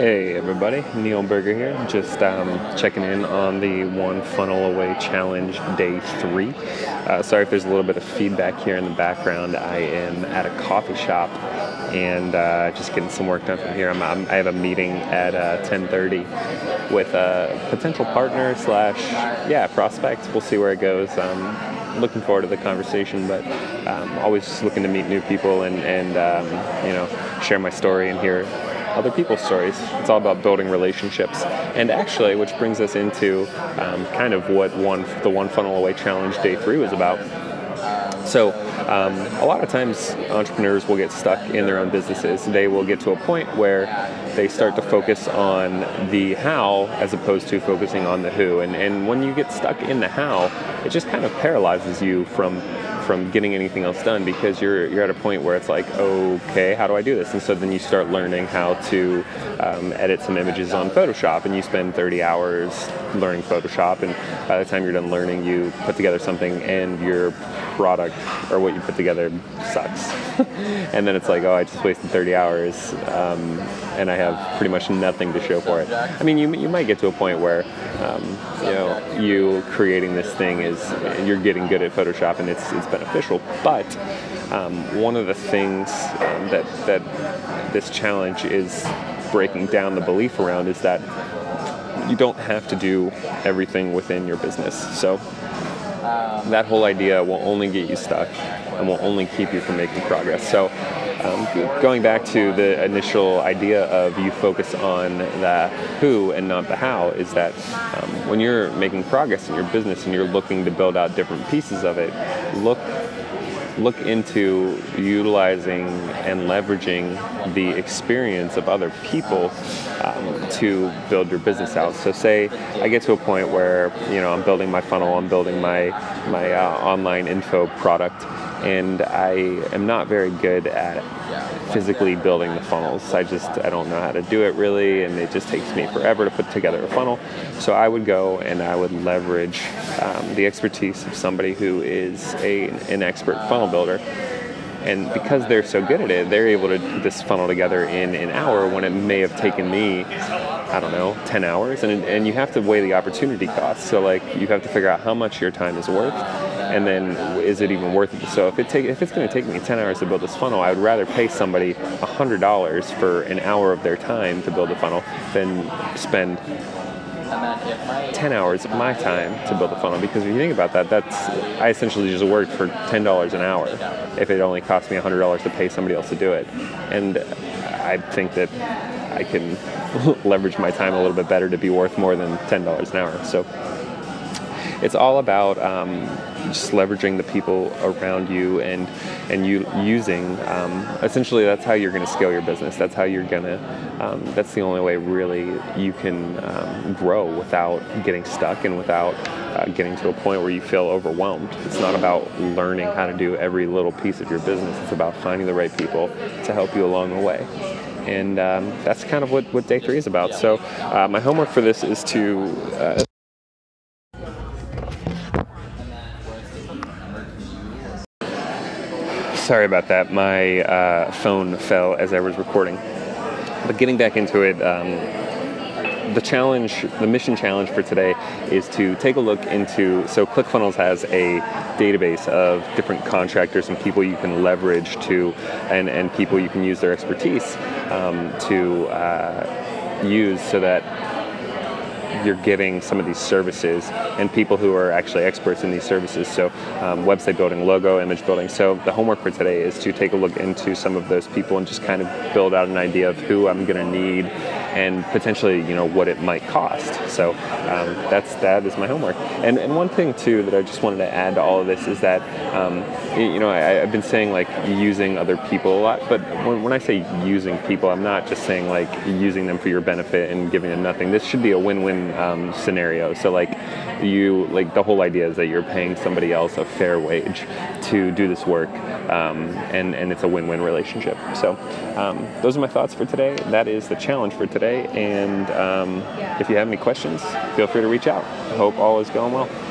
Hey everybody, Neil Berger here. Just um, checking in on the One Funnel Away Challenge Day 3. Uh, sorry if there's a little bit of feedback here in the background. I am at a coffee shop and uh, just getting some work done from here. I'm, I'm, i have a meeting at uh, 10:30 with a potential partner slash yeah prospect. We'll see where it goes. Um, looking forward to the conversation, but um, always looking to meet new people and, and um, you know share my story and hear other people's stories. It's all about building relationships. And actually, which brings us into um, kind of what one the One Funnel Away Challenge Day Three was about. So, um, a lot of times entrepreneurs will get stuck in their own businesses. They will get to a point where they start to focus on the how as opposed to focusing on the who. And, and when you get stuck in the how, it just kind of paralyzes you from from getting anything else done because you're you're at a point where it's like, okay, how do I do this? And so then you start learning how to um, edit some images on Photoshop, and you spend 30 hours learning Photoshop, and by the time you're done learning, you put together something, and your product or what you put together sucks. and then it's like, oh, I just wasted 30 hours, um, and I have pretty much nothing to show for it. I mean, you you might get to a point where um, you know you creating this thing is you're getting good at Photoshop, and it's it's beneficial. But um, one of the things um, that that this challenge is breaking down the belief around is that you don't have to do everything within your business. So that whole idea will only get you stuck and will only keep you from making progress. So um, going back to the initial idea of you focus on the who and not the how is that um, when you're making progress in your business and you're looking to build out different pieces of it, look look into utilizing and leveraging the experience of other people um, to build your business out. So, say I get to a point where you know I'm building my funnel, I'm building my my uh, online info product, and I am not very good at physically building the funnels. I just I don't know how to do it really, and it just takes me forever to put together a funnel. So I would go and I would leverage um, the expertise of somebody who is a, an expert funnel builder. And because they're so good at it, they're able to put this funnel together in an hour when it may have taken me, I don't know, 10 hours. And, and you have to weigh the opportunity cost. So, like, you have to figure out how much your time is worth and then is it even worth it? So if it take if it's going to take me 10 hours to build this funnel, I would rather pay somebody $100 for an hour of their time to build a funnel than spend 10 hours of my time to build a funnel. Because if you think about that that's i essentially just worked for $10 an hour if it only cost me $100 to pay somebody else to do it. And i think that i can leverage my time a little bit better to be worth more than $10 an hour. So it's all about um, just leveraging the people around you and and you using um, essentially that's how you're going to scale your business. That's how you're going to um, that's the only way really you can um, grow without getting stuck and without uh, getting to a point where you feel overwhelmed. It's not about learning how to do every little piece of your business. It's about finding the right people to help you along the way. And um, that's kind of what, what day three is about. So uh, my homework for this is to uh, sorry about that. My uh, phone fell as I was recording. But getting back into it, um, the challenge, the mission challenge for today is to take a look into. So, ClickFunnels has a database of different contractors and people you can leverage to, and, and people you can use their expertise um, to uh, use so that you're getting some of these services and people who are actually experts in these services. So, um, website building, logo, image building. So, the homework for today is to take a look into some of those people and just kind of build out an idea of who I'm going to need and potentially, you know, what it might cost. So, um, that's that is my homework. And and one thing too that I just wanted to add to all of this is that, um, you know, I, have been saying like using other people a lot, but when, when I say using people, I'm not just saying like using them for your benefit and giving them nothing. This should be a win-win um, scenario. So like you like the whole idea is that you're paying somebody else a fair wage to do this work, um, and and it's a win-win relationship. So um, those are my thoughts for today. That is the challenge for today. And um, if you have any questions, feel free to reach out. I hope all is going well.